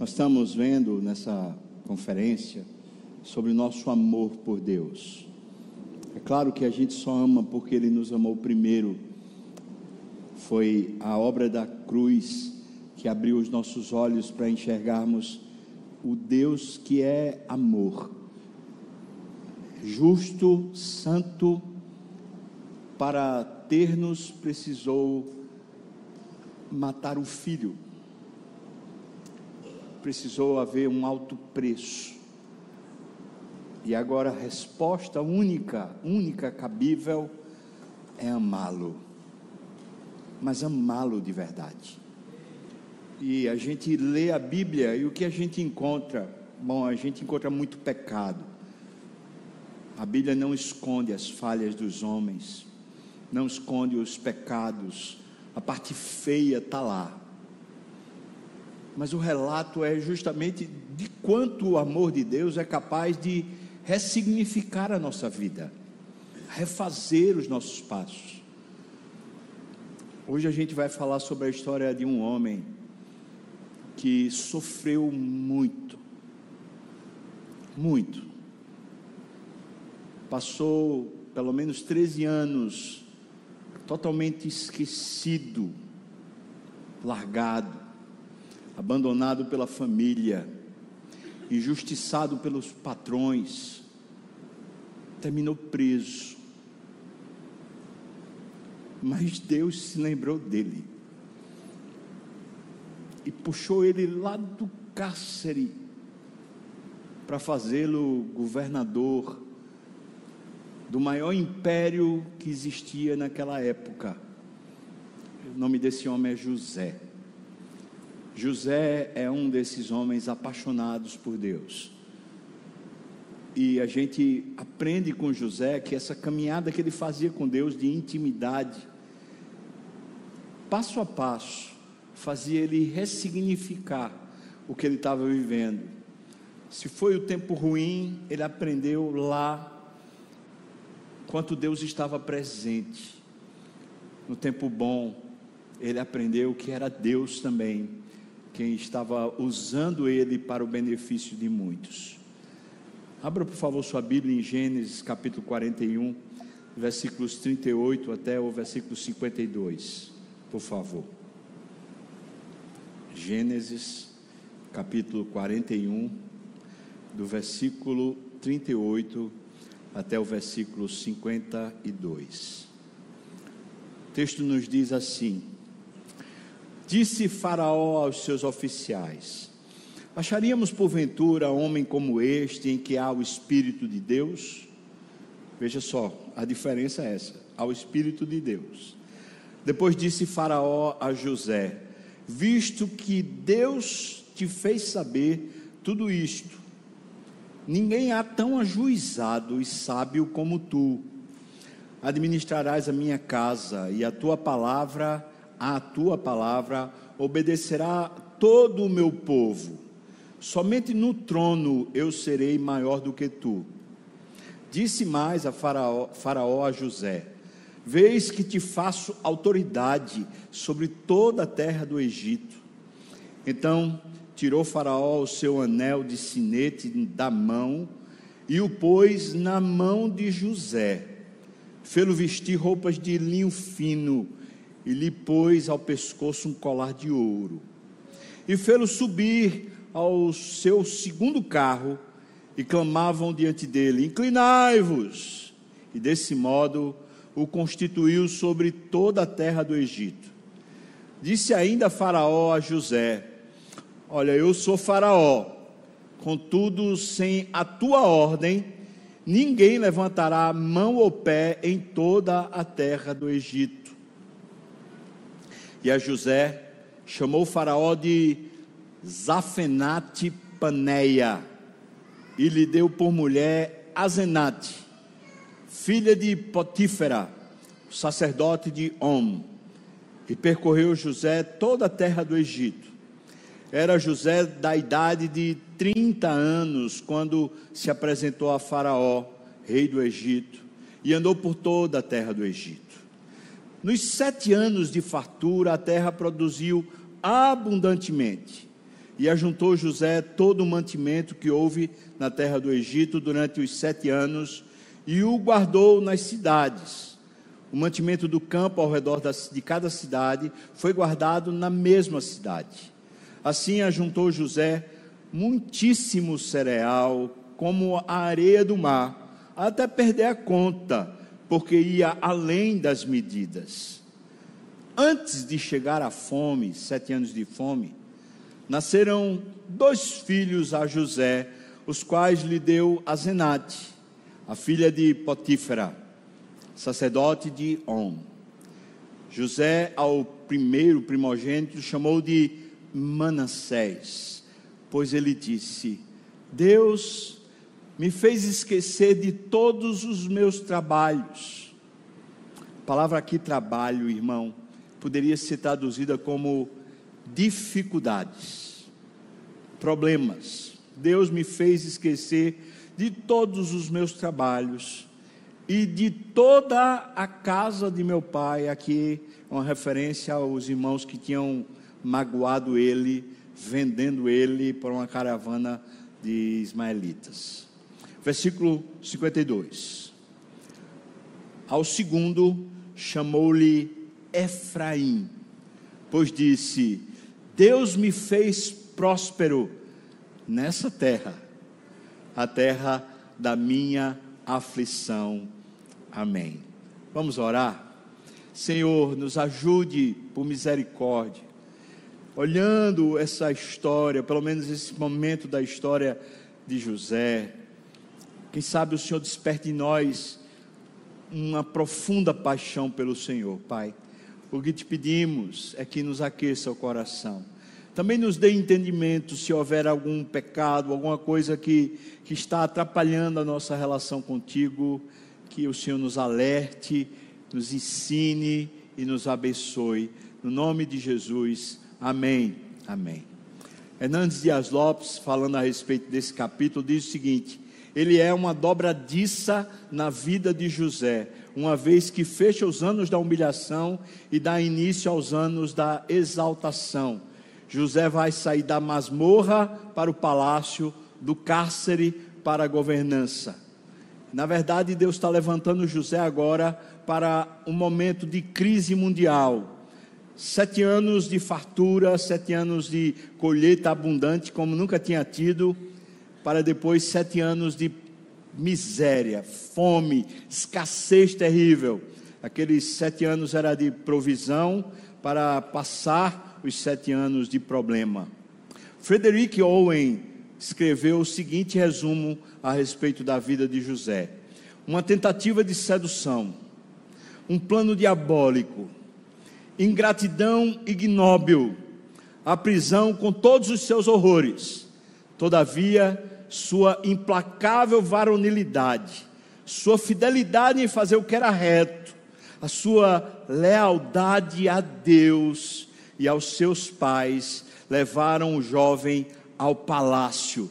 Nós estamos vendo nessa conferência sobre o nosso amor por Deus. É claro que a gente só ama porque Ele nos amou primeiro. Foi a obra da cruz que abriu os nossos olhos para enxergarmos o Deus que é amor, justo, santo, para ter-nos precisou matar o filho precisou haver um alto preço. E agora a resposta única, única cabível é amá-lo. Mas amá-lo de verdade. E a gente lê a Bíblia e o que a gente encontra? Bom, a gente encontra muito pecado. A Bíblia não esconde as falhas dos homens, não esconde os pecados. A parte feia está lá mas o relato é justamente de quanto o amor de Deus é capaz de ressignificar a nossa vida, refazer os nossos passos. Hoje a gente vai falar sobre a história de um homem que sofreu muito, muito. Passou pelo menos 13 anos totalmente esquecido, largado abandonado pela família, injustiçado pelos patrões, terminou preso. Mas Deus se lembrou dele e puxou ele lá do cárcere para fazê-lo governador do maior império que existia naquela época. O nome desse homem é José. José é um desses homens apaixonados por Deus. E a gente aprende com José que essa caminhada que ele fazia com Deus de intimidade, passo a passo, fazia ele ressignificar o que ele estava vivendo. Se foi o tempo ruim, ele aprendeu lá quanto Deus estava presente. No tempo bom, ele aprendeu que era Deus também quem estava usando ele para o benefício de muitos. Abra, por favor, sua Bíblia em Gênesis capítulo 41, versículos 38 até o versículo 52, por favor. Gênesis capítulo 41, do versículo 38 até o versículo 52. O texto nos diz assim: Disse Faraó aos seus oficiais: Acharíamos porventura homem como este em que há o Espírito de Deus? Veja só, a diferença é essa: ao Espírito de Deus. Depois disse Faraó a José: Visto que Deus te fez saber tudo isto, ninguém há tão ajuizado e sábio como tu. Administrarás a minha casa e a tua palavra à tua palavra obedecerá todo o meu povo. Somente no trono eu serei maior do que tu. Disse mais a Faraó, faraó a José: Vês que te faço autoridade sobre toda a terra do Egito. Então tirou Faraó o seu anel de sinete da mão e o pôs na mão de José. Fê-lo vestir roupas de linho fino e lhe pôs ao pescoço um colar de ouro. E fê-lo subir ao seu segundo carro, e clamavam diante dele: Inclinai-vos! E desse modo o constituiu sobre toda a terra do Egito. Disse ainda Faraó a José: Olha, eu sou Faraó, contudo, sem a tua ordem, ninguém levantará mão ou pé em toda a terra do Egito. E a José chamou faraó de Zafenate Paneia e lhe deu por mulher Azenate, filha de Potífera, sacerdote de Om. E percorreu José toda a terra do Egito. Era José da idade de 30 anos quando se apresentou a Faraó, rei do Egito, e andou por toda a terra do Egito. Nos sete anos de fartura, a terra produziu abundantemente, e ajuntou José todo o mantimento que houve na terra do Egito durante os sete anos e o guardou nas cidades. O mantimento do campo ao redor de cada cidade foi guardado na mesma cidade. Assim ajuntou José muitíssimo cereal, como a areia do mar, até perder a conta, porque ia além das medidas. Antes de chegar à fome, sete anos de fome, nasceram dois filhos a José, os quais lhe deu a Zenate, a filha de Potífera, sacerdote de On. José, ao primeiro primogênito, chamou de Manassés, pois ele disse: Deus me fez esquecer de todos os meus trabalhos. A palavra aqui, trabalho, irmão, poderia ser traduzida como dificuldades, problemas. Deus me fez esquecer de todos os meus trabalhos e de toda a casa de meu pai. Aqui, uma referência aos irmãos que tinham magoado ele, vendendo ele para uma caravana de ismaelitas. Versículo 52. Ao segundo, chamou-lhe Efraim, pois disse: Deus me fez próspero nessa terra, a terra da minha aflição. Amém. Vamos orar? Senhor, nos ajude por misericórdia. Olhando essa história, pelo menos esse momento da história de José, quem sabe o Senhor desperte em nós uma profunda paixão pelo Senhor, Pai. O que te pedimos é que nos aqueça o coração. Também nos dê entendimento se houver algum pecado, alguma coisa que, que está atrapalhando a nossa relação contigo, que o Senhor nos alerte, nos ensine e nos abençoe. No nome de Jesus, amém. Amém. Hernandes Dias Lopes, falando a respeito desse capítulo, diz o seguinte: ele é uma dobradiça na vida de José, uma vez que fecha os anos da humilhação e dá início aos anos da exaltação. José vai sair da masmorra para o palácio, do cárcere para a governança. Na verdade, Deus está levantando José agora para um momento de crise mundial. Sete anos de fartura, sete anos de colheita abundante, como nunca tinha tido, para depois sete anos de miséria, fome, escassez terrível. Aqueles sete anos era de provisão para passar os sete anos de problema. Frederick Owen escreveu o seguinte resumo a respeito da vida de José: uma tentativa de sedução, um plano diabólico, ingratidão ignóbil, a prisão com todos os seus horrores. Todavia, sua implacável varonilidade, sua fidelidade em fazer o que era reto, a sua lealdade a Deus e aos seus pais levaram o jovem ao palácio.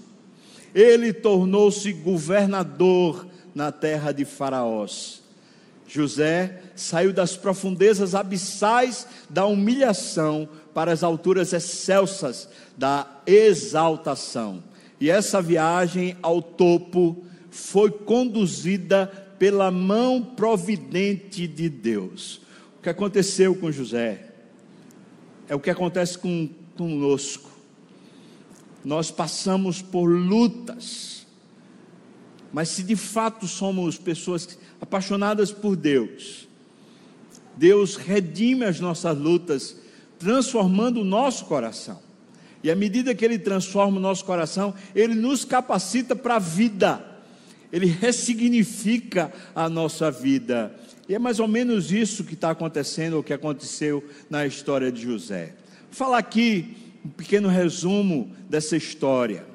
Ele tornou-se governador na terra de Faraós. José saiu das profundezas abissais da humilhação para as alturas excelsas da exaltação. E essa viagem ao topo foi conduzida pela mão providente de Deus. O que aconteceu com José é o que acontece com, conosco. Nós passamos por lutas, mas se de fato somos pessoas apaixonadas por Deus, Deus redime as nossas lutas, transformando o nosso coração. E à medida que Ele transforma o nosso coração, Ele nos capacita para a vida, Ele ressignifica a nossa vida. E é mais ou menos isso que está acontecendo, o que aconteceu na história de José. Vou falar aqui um pequeno resumo dessa história.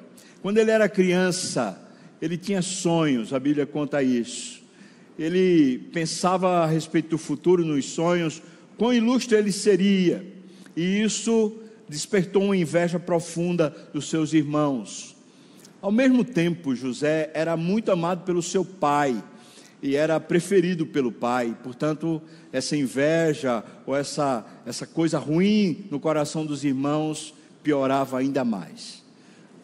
Quando ele era criança, ele tinha sonhos, a Bíblia conta isso. Ele pensava a respeito do futuro nos sonhos, quão ilustre ele seria. E isso despertou uma inveja profunda dos seus irmãos. Ao mesmo tempo, José era muito amado pelo seu pai e era preferido pelo pai. Portanto, essa inveja ou essa, essa coisa ruim no coração dos irmãos piorava ainda mais.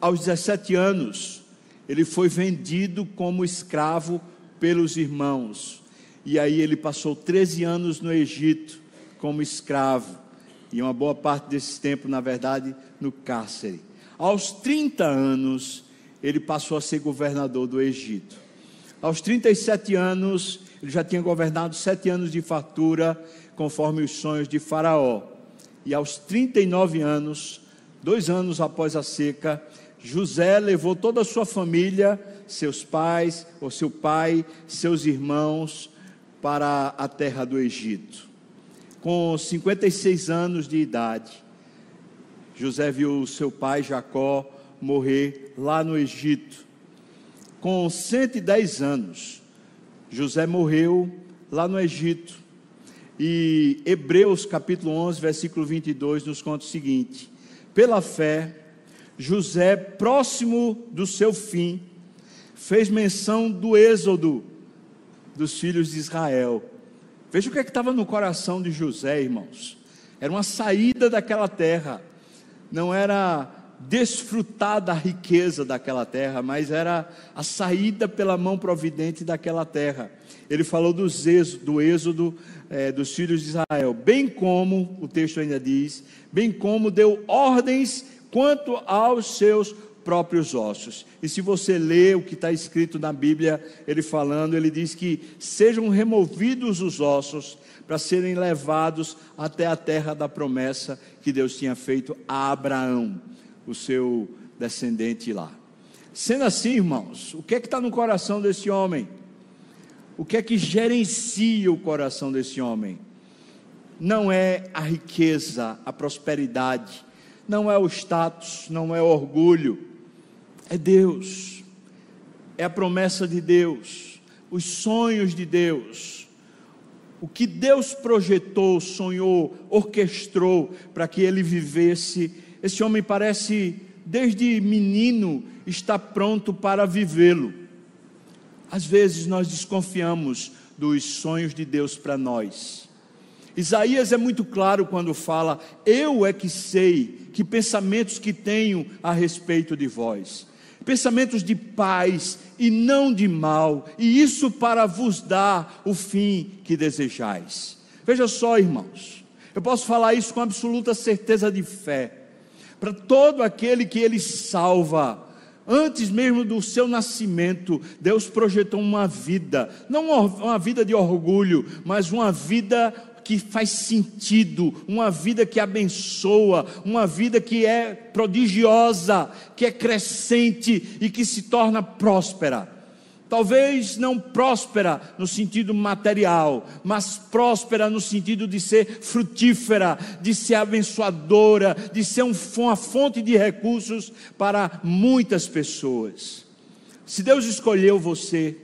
Aos 17 anos, ele foi vendido como escravo pelos irmãos. E aí ele passou 13 anos no Egito como escravo. E uma boa parte desse tempo, na verdade, no cárcere. Aos 30 anos, ele passou a ser governador do Egito. Aos 37 anos, ele já tinha governado sete anos de fartura, conforme os sonhos de Faraó. E aos 39 anos, dois anos após a seca, José levou toda a sua família, seus pais, ou seu pai, seus irmãos, para a terra do Egito. Com 56 anos de idade, José viu seu pai Jacó morrer lá no Egito. Com 110 anos, José morreu lá no Egito. E Hebreus capítulo 11, versículo 22 nos conta o seguinte: Pela fé, José, próximo do seu fim, fez menção do êxodo dos filhos de Israel. Veja o que é estava no coração de José, irmãos. Era uma saída daquela terra. Não era desfrutar da riqueza daquela terra, mas era a saída pela mão providente daquela terra. Ele falou do êxodo, do êxodo é, dos filhos de Israel, bem como, o texto ainda diz, bem como deu ordens quanto aos seus próprios ossos. E se você lê o que está escrito na Bíblia, ele falando, ele diz que sejam removidos os ossos para serem levados até a terra da promessa que Deus tinha feito a Abraão o seu descendente lá. Sendo assim, irmãos, o que é que está no coração desse homem? O que é que gerencia o coração desse homem? Não é a riqueza, a prosperidade, não é o status, não é o orgulho, é Deus, é a promessa de Deus, os sonhos de Deus, o que Deus projetou, sonhou, orquestrou para que ele vivesse. Esse homem parece, desde menino, está pronto para vivê-lo. Às vezes nós desconfiamos dos sonhos de Deus para nós. Isaías é muito claro quando fala: Eu é que sei que pensamentos que tenho a respeito de vós, pensamentos de paz e não de mal, e isso para vos dar o fim que desejais. Veja só, irmãos, eu posso falar isso com absoluta certeza de fé para todo aquele que ele salva. Antes mesmo do seu nascimento, Deus projetou uma vida, não uma vida de orgulho, mas uma vida que faz sentido, uma vida que abençoa, uma vida que é prodigiosa, que é crescente e que se torna próspera. Talvez não próspera no sentido material, mas próspera no sentido de ser frutífera, de ser abençoadora, de ser um, uma fonte de recursos para muitas pessoas. Se Deus escolheu você,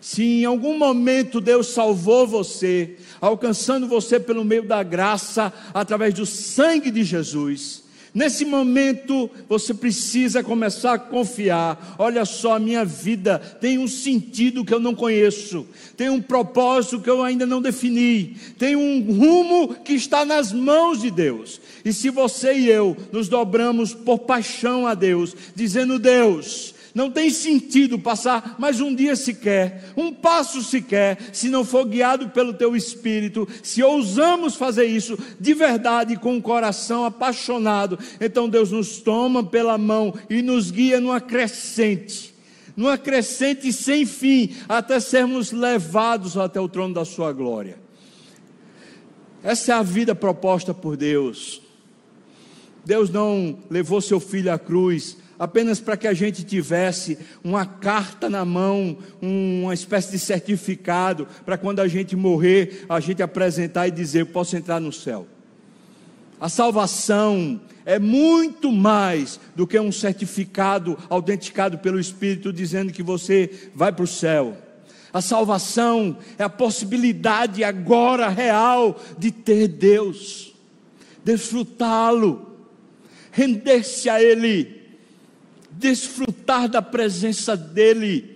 se em algum momento Deus salvou você, alcançando você pelo meio da graça, através do sangue de Jesus, Nesse momento, você precisa começar a confiar. Olha só, a minha vida tem um sentido que eu não conheço, tem um propósito que eu ainda não defini, tem um rumo que está nas mãos de Deus. E se você e eu nos dobramos por paixão a Deus, dizendo: Deus, não tem sentido passar mais um dia sequer, um passo sequer, se não for guiado pelo teu espírito. Se ousamos fazer isso de verdade, com o coração apaixonado, então Deus nos toma pela mão e nos guia numa crescente, numa crescente sem fim, até sermos levados até o trono da Sua glória. Essa é a vida proposta por Deus. Deus não levou seu filho à cruz apenas para que a gente tivesse uma carta na mão, uma espécie de certificado, para quando a gente morrer, a gente apresentar e dizer: posso entrar no céu. A salvação é muito mais do que um certificado autenticado pelo Espírito dizendo que você vai para o céu. A salvação é a possibilidade agora real de ter Deus, desfrutá-lo, render-se a Ele desfrutar da presença dEle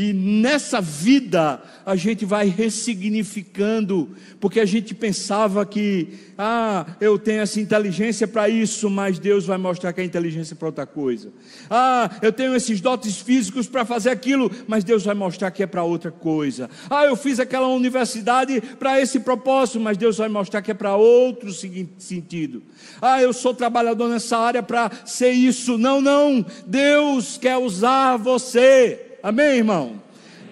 E nessa vida a gente vai ressignificando, porque a gente pensava que, ah, eu tenho essa inteligência para isso, mas Deus vai mostrar que a inteligência é para outra coisa. Ah, eu tenho esses dotes físicos para fazer aquilo, mas Deus vai mostrar que é para outra coisa. Ah, eu fiz aquela universidade para esse propósito, mas Deus vai mostrar que é para outro sentido. Ah, eu sou trabalhador nessa área para ser isso. Não, não. Deus quer usar você. Amém, irmão?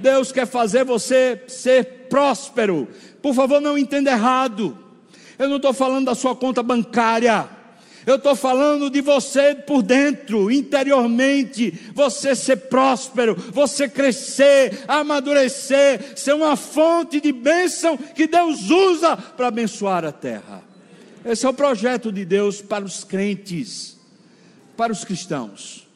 Deus quer fazer você ser próspero. Por favor, não entenda errado. Eu não estou falando da sua conta bancária. Eu estou falando de você por dentro, interiormente, você ser próspero, você crescer, amadurecer, ser uma fonte de bênção que Deus usa para abençoar a terra. Esse é o projeto de Deus para os crentes, para os cristãos.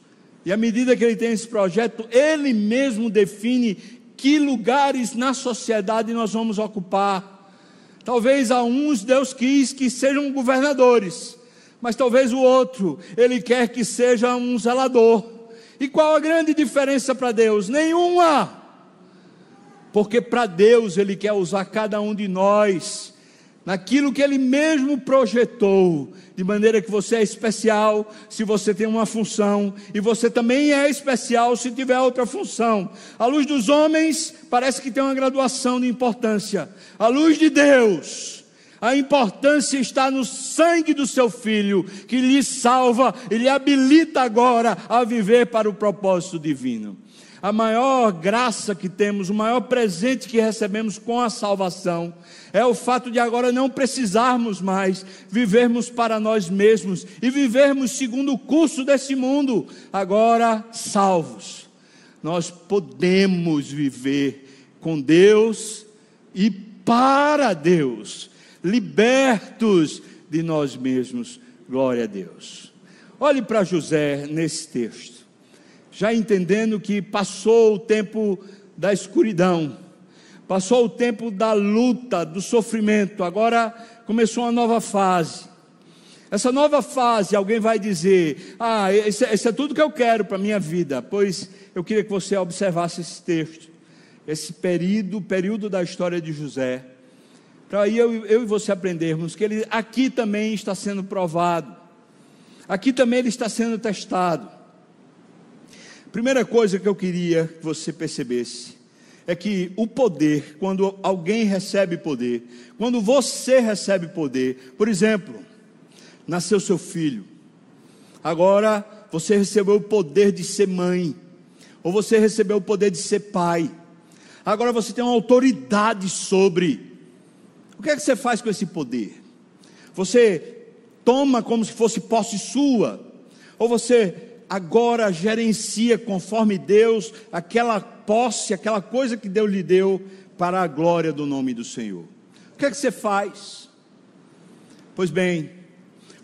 E à medida que ele tem esse projeto, ele mesmo define que lugares na sociedade nós vamos ocupar. Talvez a uns Deus quis que sejam governadores, mas talvez o outro, ele quer que seja um zelador. E qual a grande diferença para Deus? Nenhuma. Porque para Deus ele quer usar cada um de nós naquilo que ele mesmo projetou de maneira que você é especial se você tem uma função, e você também é especial se tiver outra função. A luz dos homens parece que tem uma graduação de importância, a luz de Deus. A importância está no sangue do seu filho, que lhe salva e lhe habilita agora a viver para o propósito divino a maior graça que temos, o maior presente que recebemos com a salvação, é o fato de agora não precisarmos mais vivermos para nós mesmos e vivermos segundo o curso desse mundo, agora salvos. Nós podemos viver com Deus e para Deus, libertos de nós mesmos. Glória a Deus. Olhe para José nesse texto já entendendo que passou o tempo da escuridão, passou o tempo da luta, do sofrimento, agora começou uma nova fase. Essa nova fase, alguém vai dizer: Ah, esse, esse é tudo que eu quero para a minha vida. Pois eu queria que você observasse esse texto, esse período, período da história de José, para aí eu, eu e você aprendermos que ele aqui também está sendo provado, aqui também ele está sendo testado. Primeira coisa que eu queria que você percebesse é que o poder, quando alguém recebe poder, quando você recebe poder, por exemplo, nasceu seu filho, agora você recebeu o poder de ser mãe, ou você recebeu o poder de ser pai, agora você tem uma autoridade sobre. O que é que você faz com esse poder? Você toma como se fosse posse sua, ou você agora gerencia conforme Deus aquela posse, aquela coisa que Deus lhe deu para a glória do nome do Senhor. O que é que você faz? Pois bem,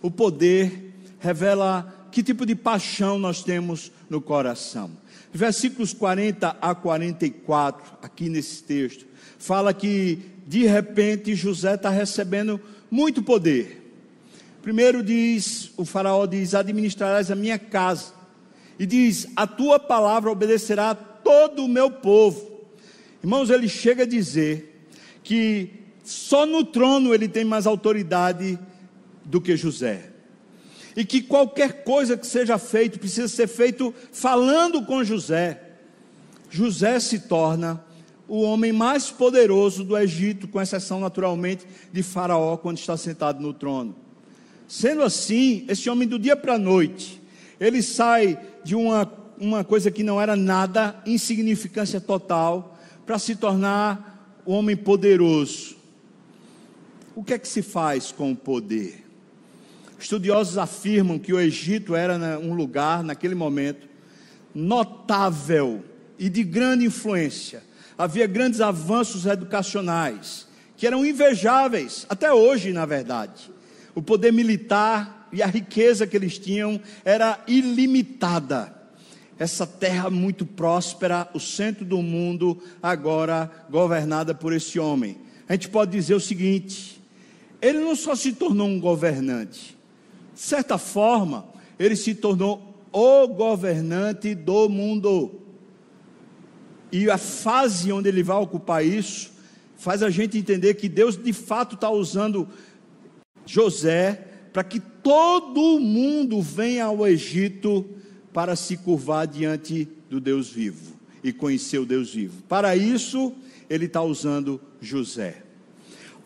o poder revela que tipo de paixão nós temos no coração. Versículos 40 a 44, aqui nesse texto, fala que de repente José está recebendo muito poder. Primeiro diz, o faraó diz: administrarás a minha casa e diz: A tua palavra obedecerá a todo o meu povo. Irmãos, ele chega a dizer que só no trono ele tem mais autoridade do que José. E que qualquer coisa que seja feito precisa ser feito falando com José. José se torna o homem mais poderoso do Egito, com exceção naturalmente de Faraó, quando está sentado no trono. Sendo assim, esse homem do dia para a noite, ele sai de uma, uma coisa que não era nada, insignificância total, para se tornar um homem poderoso. O que é que se faz com o poder? Estudiosos afirmam que o Egito era um lugar, naquele momento, notável e de grande influência. Havia grandes avanços educacionais, que eram invejáveis, até hoje, na verdade. O poder militar e a riqueza que eles tinham era ilimitada. Essa terra muito próspera, o centro do mundo, agora governada por esse homem. A gente pode dizer o seguinte: ele não só se tornou um governante, de certa forma, ele se tornou o governante do mundo. e a fase onde ele vai ocupar isso, faz a gente entender que Deus de fato está usando José para que todo mundo venha ao Egito para se curvar diante do Deus vivo e conhecer o Deus vivo. Para isso, ele está usando José.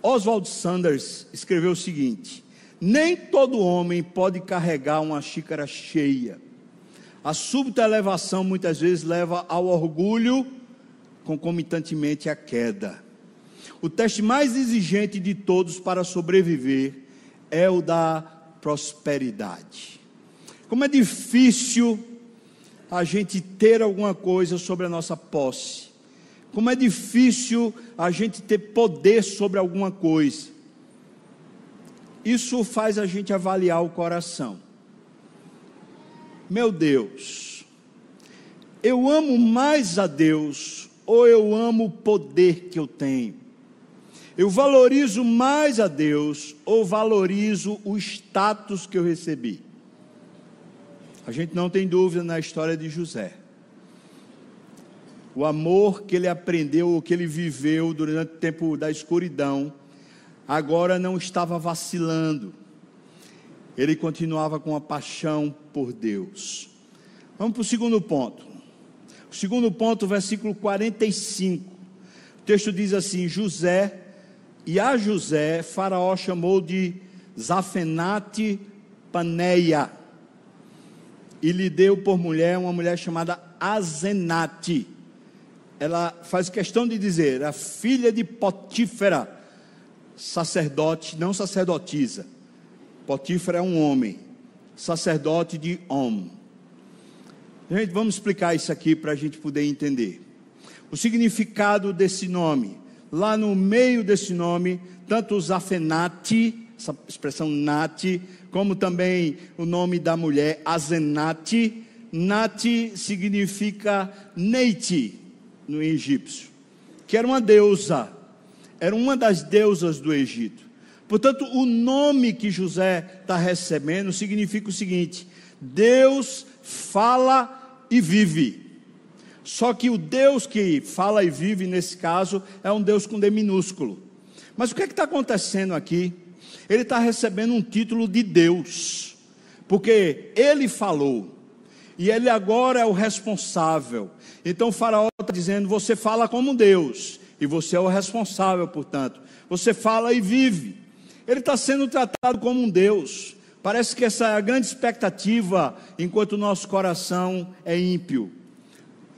Oswald Sanders escreveu o seguinte: Nem todo homem pode carregar uma xícara cheia. A súbita elevação muitas vezes leva ao orgulho, concomitantemente à queda. O teste mais exigente de todos para sobreviver é o da prosperidade. Como é difícil a gente ter alguma coisa sobre a nossa posse. Como é difícil a gente ter poder sobre alguma coisa. Isso faz a gente avaliar o coração. Meu Deus, eu amo mais a Deus ou eu amo o poder que eu tenho? Eu valorizo mais a Deus ou valorizo o status que eu recebi? A gente não tem dúvida na história de José. O amor que ele aprendeu, o que ele viveu durante o tempo da escuridão, agora não estava vacilando. Ele continuava com a paixão por Deus. Vamos para o segundo ponto. O segundo ponto, versículo 45. O texto diz assim: José e a José, Faraó chamou de Zafenate Paneia, e lhe deu por mulher uma mulher chamada Azenate. Ela faz questão de dizer, a filha de Potífera, sacerdote, não sacerdotisa. Potífera é um homem, sacerdote de Om. Gente, vamos explicar isso aqui para a gente poder entender. O significado desse nome lá no meio desse nome, tanto Zafenati, essa expressão nati, como também o nome da mulher Azenati. Nati significa Neiti no egípcio, que era uma deusa, era uma das deusas do Egito. Portanto, o nome que José está recebendo significa o seguinte: Deus fala e vive. Só que o Deus que fala e vive nesse caso é um Deus com D minúsculo. Mas o que é está acontecendo aqui? Ele está recebendo um título de Deus, porque ele falou, e ele agora é o responsável. Então o Faraó está dizendo: você fala como Deus, e você é o responsável, portanto. Você fala e vive. Ele está sendo tratado como um Deus. Parece que essa é a grande expectativa, enquanto o nosso coração é ímpio.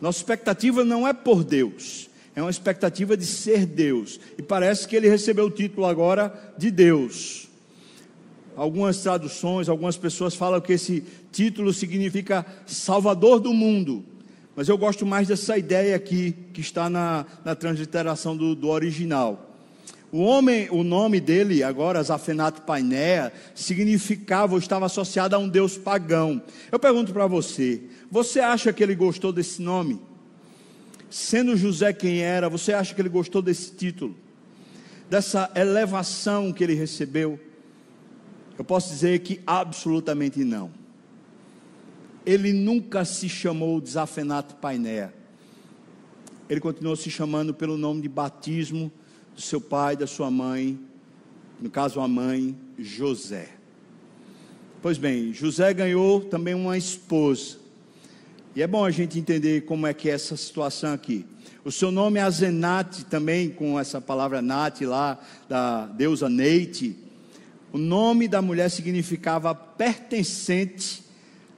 Nossa expectativa não é por Deus, é uma expectativa de ser Deus. E parece que ele recebeu o título agora de Deus. Algumas traduções, algumas pessoas falam que esse título significa Salvador do mundo. Mas eu gosto mais dessa ideia aqui, que está na, na transliteração do, do original. O homem, o nome dele, agora Zafenat Painéa, significava ou estava associado a um deus pagão. Eu pergunto para você: você acha que ele gostou desse nome? Sendo José quem era, você acha que ele gostou desse título? Dessa elevação que ele recebeu? Eu posso dizer que absolutamente não. Ele nunca se chamou de Zafenato Painéa. Ele continuou se chamando pelo nome de batismo do seu pai, da sua mãe, no caso a mãe, José. Pois bem, José ganhou também uma esposa. E é bom a gente entender como é que é essa situação aqui. O seu nome é Azenate, também com essa palavra Nate lá, da deusa Neite. O nome da mulher significava pertencente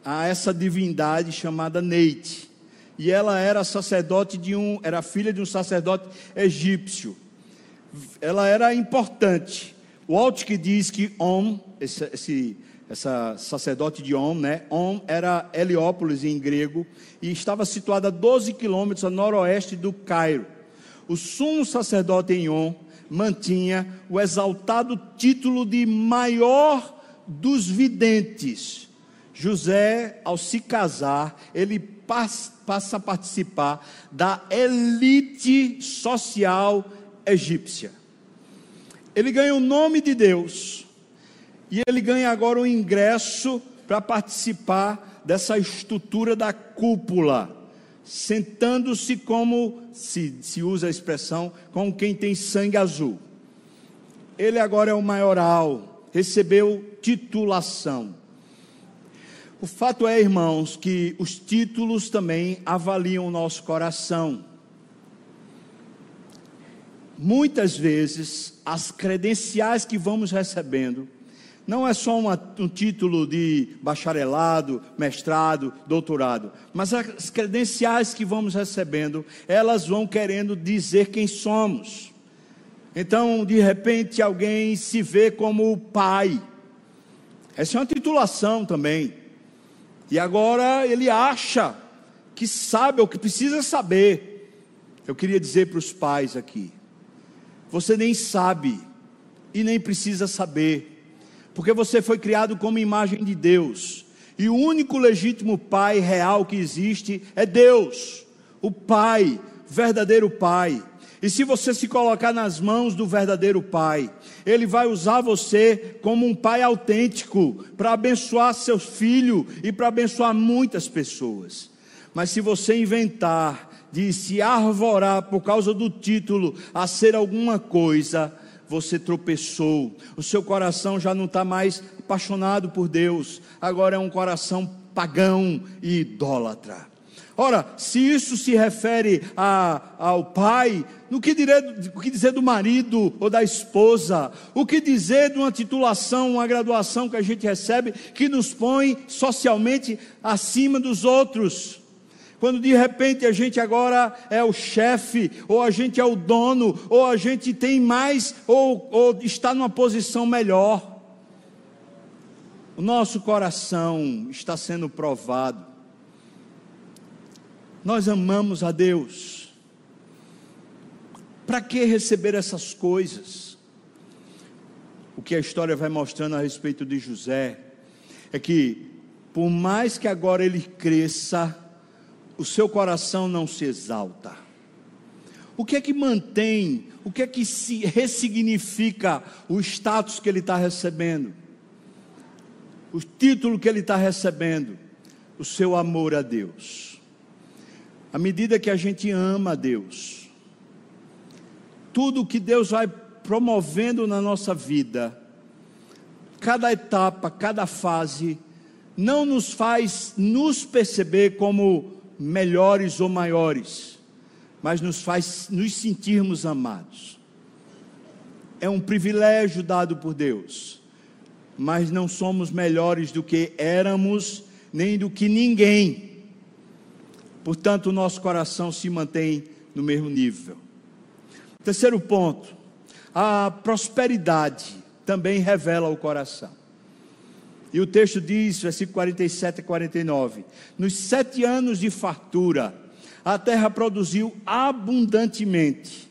a essa divindade chamada Neite. E ela era sacerdote de um, era filha de um sacerdote egípcio. Ela era importante. O que diz que Om, esse, esse essa sacerdote de Om, né? Om era Heliópolis em grego e estava situada a 12 quilômetros a noroeste do Cairo. O sumo sacerdote em Om mantinha o exaltado título de maior dos videntes. José, ao se casar, ele passa a participar da elite social egípcia. Ele ganha o nome de Deus e ele ganha agora o ingresso para participar dessa estrutura da cúpula. sentando-se como, se, se usa a expressão, como quem tem sangue azul. Ele agora é o maioral, recebeu titulação. O fato é, irmãos, que os títulos também avaliam o nosso coração. Muitas vezes, as credenciais que vamos recebendo, não é só uma, um título de bacharelado, mestrado, doutorado, mas as credenciais que vamos recebendo, elas vão querendo dizer quem somos. Então, de repente, alguém se vê como pai. Essa é uma titulação também. E agora ele acha que sabe ou que precisa saber. Eu queria dizer para os pais aqui: você nem sabe e nem precisa saber, porque você foi criado como imagem de Deus. E o único legítimo pai real que existe é Deus, o Pai, verdadeiro Pai. E se você se colocar nas mãos do verdadeiro Pai, Ele vai usar você como um Pai autêntico para abençoar seu filho e para abençoar muitas pessoas. Mas se você inventar de se arvorar por causa do título a ser alguma coisa, você tropeçou. O seu coração já não está mais apaixonado por Deus, agora é um coração pagão e idólatra. Ora, se isso se refere a, ao pai, no que, dizer, o que dizer do marido ou da esposa? O que dizer de uma titulação, uma graduação que a gente recebe que nos põe socialmente acima dos outros? Quando de repente a gente agora é o chefe, ou a gente é o dono, ou a gente tem mais, ou, ou está numa posição melhor. O nosso coração está sendo provado nós amamos a Deus. Para que receber essas coisas? O que a história vai mostrando a respeito de José é que, por mais que agora ele cresça, o seu coração não se exalta. O que é que mantém, o que é que se ressignifica o status que ele está recebendo? O título que ele está recebendo? O seu amor a Deus. À medida que a gente ama a Deus, tudo que Deus vai promovendo na nossa vida, cada etapa, cada fase, não nos faz nos perceber como melhores ou maiores, mas nos faz nos sentirmos amados. É um privilégio dado por Deus, mas não somos melhores do que éramos, nem do que ninguém Portanto, o nosso coração se mantém no mesmo nível. Terceiro ponto, a prosperidade também revela o coração. E o texto diz, versículo 47 e 49: Nos sete anos de fartura, a terra produziu abundantemente,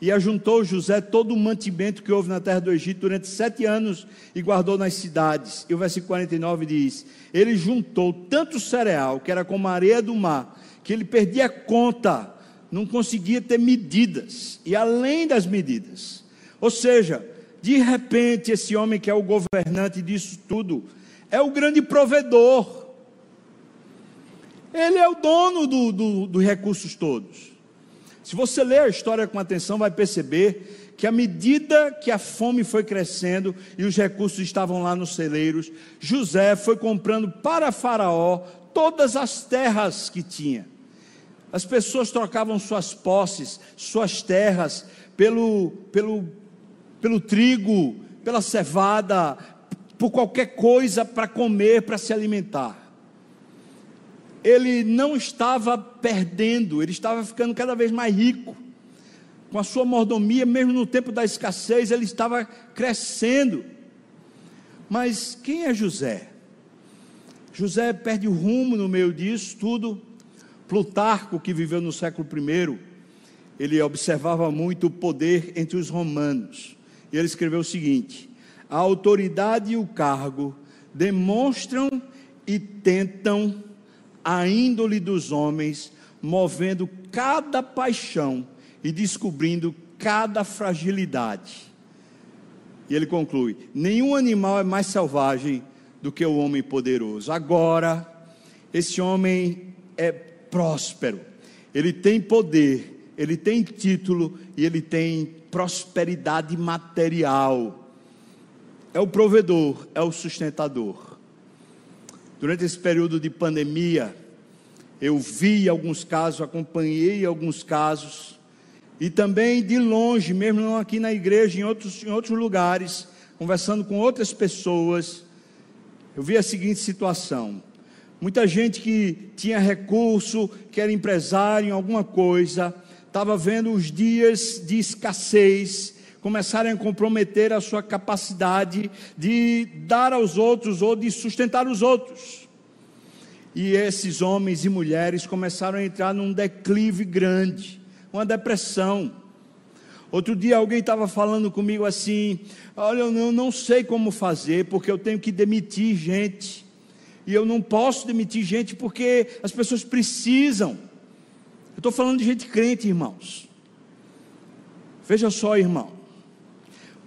e ajuntou José todo o mantimento que houve na terra do Egito durante sete anos e guardou nas cidades. E o versículo 49 diz: Ele juntou tanto cereal, que era como a areia do mar, que ele perdia conta, não conseguia ter medidas, e além das medidas. Ou seja, de repente, esse homem que é o governante disso tudo, é o grande provedor. Ele é o dono dos do, do recursos todos. Se você ler a história com atenção, vai perceber que à medida que a fome foi crescendo e os recursos estavam lá nos celeiros, José foi comprando para Faraó todas as terras que tinha. As pessoas trocavam suas posses, suas terras, pelo, pelo, pelo trigo, pela cevada, por qualquer coisa para comer, para se alimentar. Ele não estava perdendo, ele estava ficando cada vez mais rico. Com a sua mordomia, mesmo no tempo da escassez, ele estava crescendo. Mas quem é José? José perde o rumo no meio disso tudo Plutarco, que viveu no século I, ele observava muito o poder entre os romanos. E ele escreveu o seguinte: a autoridade e o cargo demonstram e tentam a índole dos homens, movendo cada paixão e descobrindo cada fragilidade. E ele conclui: nenhum animal é mais selvagem do que o homem poderoso. Agora, esse homem é próspero. ele tem poder, ele tem título e ele tem prosperidade material. É o provedor, é o sustentador. Durante esse período de pandemia, eu vi alguns casos, acompanhei alguns casos, e também de longe, mesmo não aqui na igreja, em outros, em outros lugares, conversando com outras pessoas, eu vi a seguinte situação: muita gente que tinha recurso, que era empresário em alguma coisa, estava vendo os dias de escassez começarem a comprometer a sua capacidade de dar aos outros ou de sustentar os outros. E esses homens e mulheres começaram a entrar num declive grande, uma depressão. Outro dia alguém estava falando comigo assim: Olha, eu não sei como fazer, porque eu tenho que demitir gente. E eu não posso demitir gente porque as pessoas precisam. Eu estou falando de gente crente, irmãos. Veja só, irmão.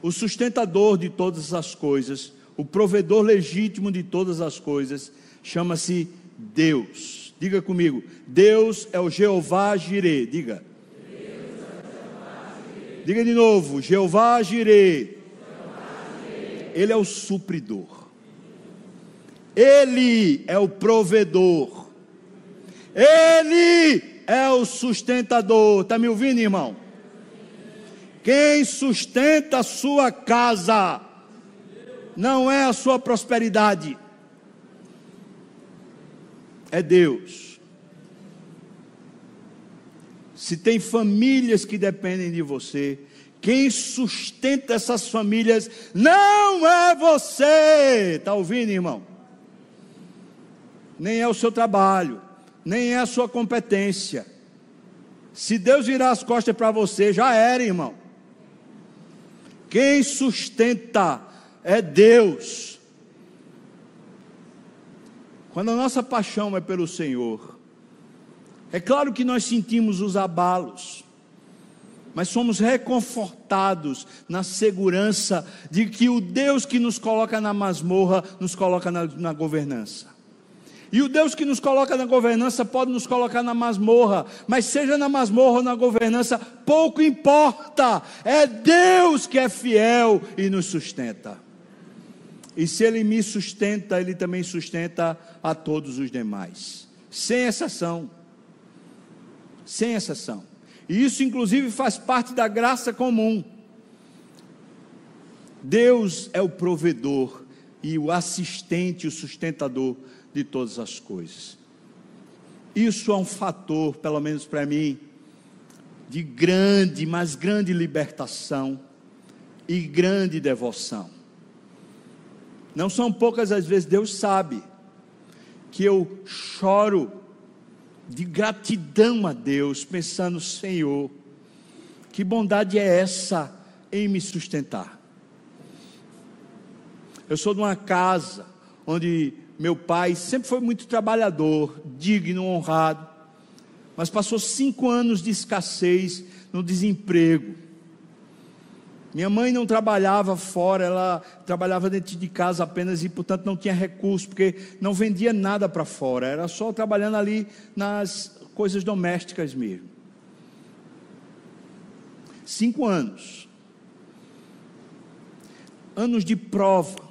O sustentador de todas as coisas, o provedor legítimo de todas as coisas, chama-se Deus. Diga comigo, Deus é o Jeová Jirê. Diga. Diga de novo, Jeová Jirê. Ele é o supridor. Ele é o provedor. Ele é o sustentador. Está me ouvindo, irmão? Quem sustenta a sua casa não é a sua prosperidade é Deus. Se tem famílias que dependem de você, quem sustenta essas famílias não é você. Está ouvindo, irmão? Nem é o seu trabalho, nem é a sua competência. Se Deus virar as costas para você, já era, irmão. Quem sustenta é Deus. Quando a nossa paixão é pelo Senhor, é claro que nós sentimos os abalos, mas somos reconfortados na segurança de que o Deus que nos coloca na masmorra nos coloca na, na governança. E o Deus que nos coloca na governança pode nos colocar na masmorra, mas seja na masmorra ou na governança, pouco importa, é Deus que é fiel e nos sustenta. E se ele me sustenta, ele também sustenta a todos os demais. Sem exceção. Sem exceção. E isso, inclusive, faz parte da graça comum. Deus é o provedor e o assistente, o sustentador de todas as coisas. Isso é um fator, pelo menos para mim, de grande, mas grande libertação e grande devoção. Não são poucas as vezes, Deus sabe, que eu choro de gratidão a Deus, pensando, Senhor, que bondade é essa em me sustentar? Eu sou de uma casa onde meu pai sempre foi muito trabalhador, digno, honrado, mas passou cinco anos de escassez no desemprego. Minha mãe não trabalhava fora, ela trabalhava dentro de casa apenas e, portanto, não tinha recurso, porque não vendia nada para fora, era só trabalhando ali nas coisas domésticas mesmo. Cinco anos. Anos de prova.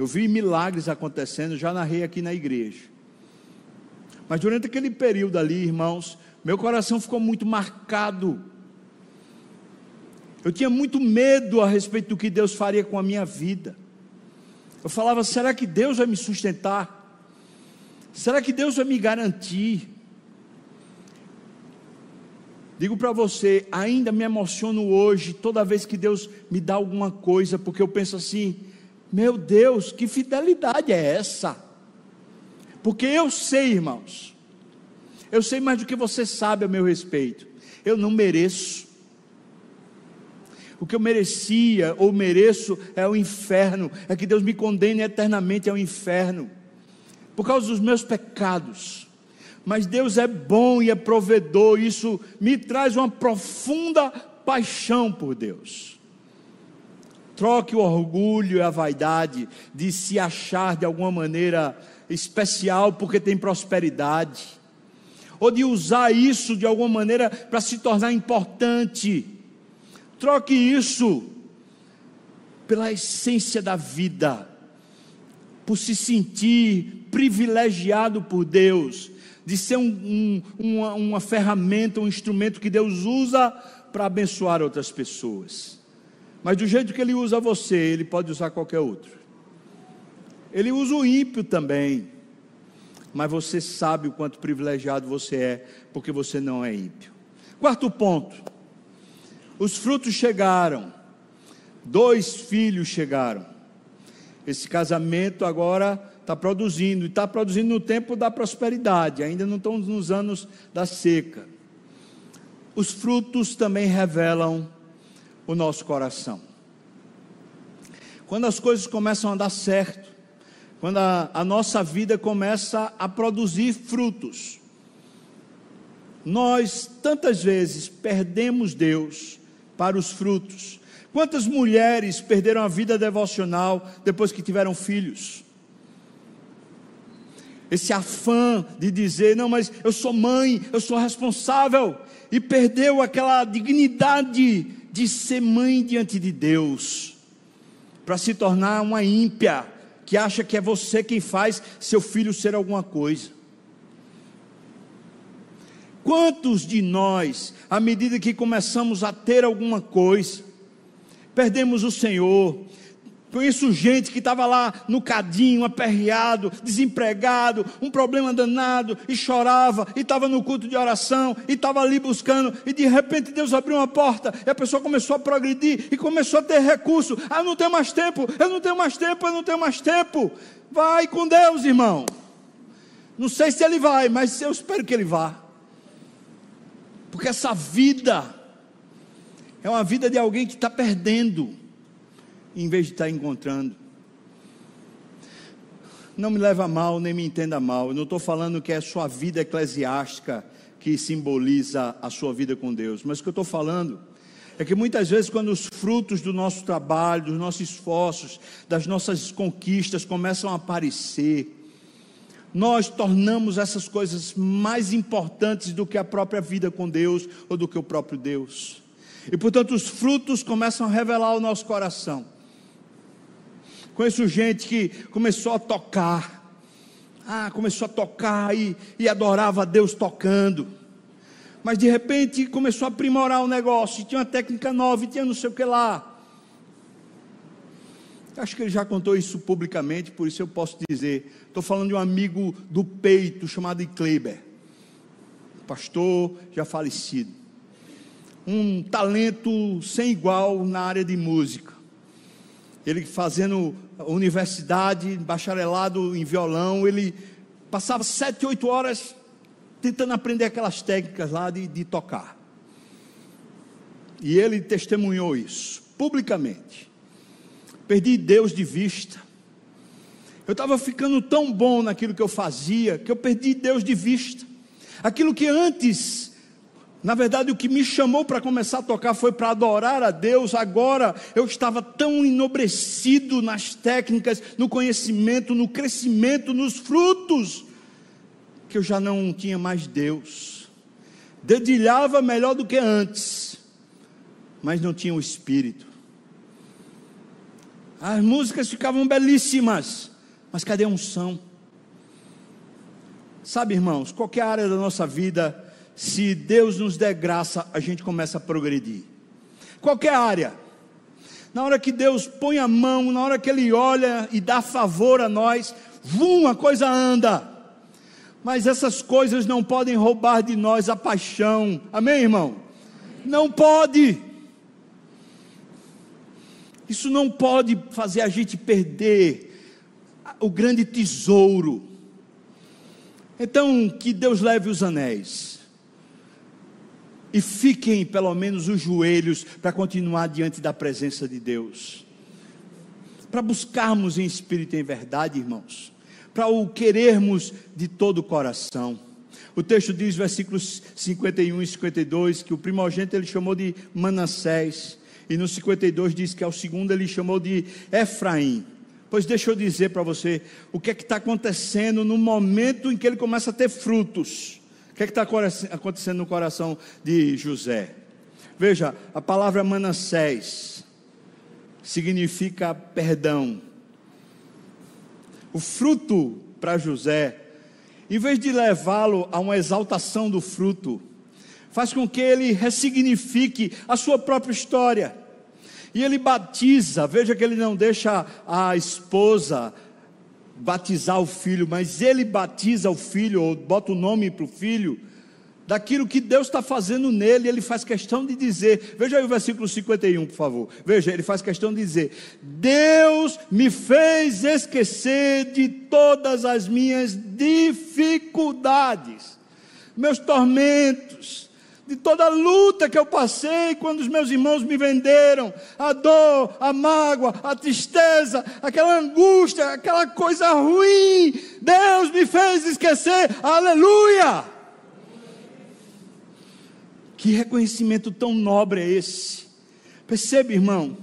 Eu vi milagres acontecendo, já narrei aqui na igreja. Mas durante aquele período ali, irmãos, meu coração ficou muito marcado eu tinha muito medo a respeito do que Deus faria com a minha vida. Eu falava: será que Deus vai me sustentar? Será que Deus vai me garantir? Digo para você, ainda me emociono hoje, toda vez que Deus me dá alguma coisa, porque eu penso assim: meu Deus, que fidelidade é essa? Porque eu sei, irmãos, eu sei mais do que você sabe a meu respeito, eu não mereço, o que eu merecia ou mereço é o inferno, é que Deus me condene eternamente ao inferno, por causa dos meus pecados. Mas Deus é bom e é provedor, isso me traz uma profunda paixão por Deus. Troque o orgulho e a vaidade de se achar de alguma maneira especial porque tem prosperidade ou de usar isso de alguma maneira para se tornar importante. Troque isso pela essência da vida, por se sentir privilegiado por Deus, de ser um, um, uma, uma ferramenta, um instrumento que Deus usa para abençoar outras pessoas. Mas do jeito que Ele usa você, Ele pode usar qualquer outro. Ele usa o ímpio também. Mas você sabe o quanto privilegiado você é, porque você não é ímpio. Quarto ponto. Os frutos chegaram. Dois filhos chegaram. Esse casamento agora está produzindo, e está produzindo no tempo da prosperidade, ainda não estamos nos anos da seca. Os frutos também revelam o nosso coração. Quando as coisas começam a dar certo, quando a, a nossa vida começa a produzir frutos, nós tantas vezes perdemos Deus para os frutos. Quantas mulheres perderam a vida devocional depois que tiveram filhos? Esse afã de dizer, não, mas eu sou mãe, eu sou responsável, e perdeu aquela dignidade de ser mãe diante de Deus, para se tornar uma ímpia, que acha que é você quem faz seu filho ser alguma coisa. Quantos de nós, à medida que começamos a ter alguma coisa, perdemos o Senhor, Conheço gente que estava lá no cadinho, aperreado, desempregado, um problema danado, e chorava, e estava no culto de oração, e estava ali buscando, e de repente Deus abriu uma porta, e a pessoa começou a progredir, e começou a ter recurso. Ah, não tenho mais tempo, eu não tenho mais tempo, eu não tenho mais tempo. Vai com Deus, irmão. Não sei se ele vai, mas eu espero que ele vá. Porque essa vida é uma vida de alguém que está perdendo em vez de estar encontrando. Não me leva a mal, nem me entenda mal. Eu não estou falando que é a sua vida eclesiástica que simboliza a sua vida com Deus, mas o que eu estou falando é que muitas vezes, quando os frutos do nosso trabalho, dos nossos esforços, das nossas conquistas começam a aparecer, nós tornamos essas coisas mais importantes do que a própria vida com Deus ou do que o próprio Deus. E portanto, os frutos começam a revelar o nosso coração. Conheço gente que começou a tocar. Ah, começou a tocar e, e adorava a Deus tocando. Mas de repente começou a aprimorar o negócio. Tinha uma técnica nova, tinha não sei o que lá. Acho que ele já contou isso publicamente, por isso eu posso dizer. Estou falando de um amigo do peito chamado Kleber, pastor já falecido. Um talento sem igual na área de música. Ele fazendo universidade, bacharelado em violão, ele passava sete, oito horas tentando aprender aquelas técnicas lá de, de tocar. E ele testemunhou isso publicamente. Perdi Deus de vista. Eu estava ficando tão bom naquilo que eu fazia que eu perdi Deus de vista. Aquilo que antes na verdade, o que me chamou para começar a tocar foi para adorar a Deus. Agora eu estava tão enobrecido nas técnicas, no conhecimento, no crescimento, nos frutos, que eu já não tinha mais Deus. Dedilhava melhor do que antes, mas não tinha o Espírito. As músicas ficavam belíssimas, mas cadê a unção? Sabe, irmãos, qualquer área da nossa vida se Deus nos der graça, a gente começa a progredir. Qualquer área. Na hora que Deus põe a mão, na hora que Ele olha e dá favor a nós, vum, a coisa anda. Mas essas coisas não podem roubar de nós a paixão. Amém, irmão? Não pode. Isso não pode fazer a gente perder o grande tesouro. Então, que Deus leve os anéis e fiquem pelo menos os joelhos para continuar diante da presença de Deus. Para buscarmos em espírito e em verdade, irmãos, para o querermos de todo o coração. O texto diz, versículos 51 e 52, que o primogênito ele chamou de Manassés, e no 52 diz que ao segundo ele chamou de Efraim. Pois deixa eu dizer para você o que é que está acontecendo no momento em que ele começa a ter frutos que é está acontecendo no coração de José? Veja, a palavra Manassés significa perdão. O fruto para José, em vez de levá-lo a uma exaltação do fruto, faz com que ele ressignifique a sua própria história. E ele batiza, veja que ele não deixa a esposa batizar o filho, mas ele batiza o filho, ou bota o nome para o filho, daquilo que Deus está fazendo nele, ele faz questão de dizer, veja aí o versículo 51, por favor, veja, ele faz questão de dizer: Deus me fez esquecer de todas as minhas dificuldades, meus tormentos, de toda a luta que eu passei quando os meus irmãos me venderam, a dor, a mágoa, a tristeza, aquela angústia, aquela coisa ruim, Deus me fez esquecer, aleluia! Que reconhecimento tão nobre é esse? Perceba, irmão,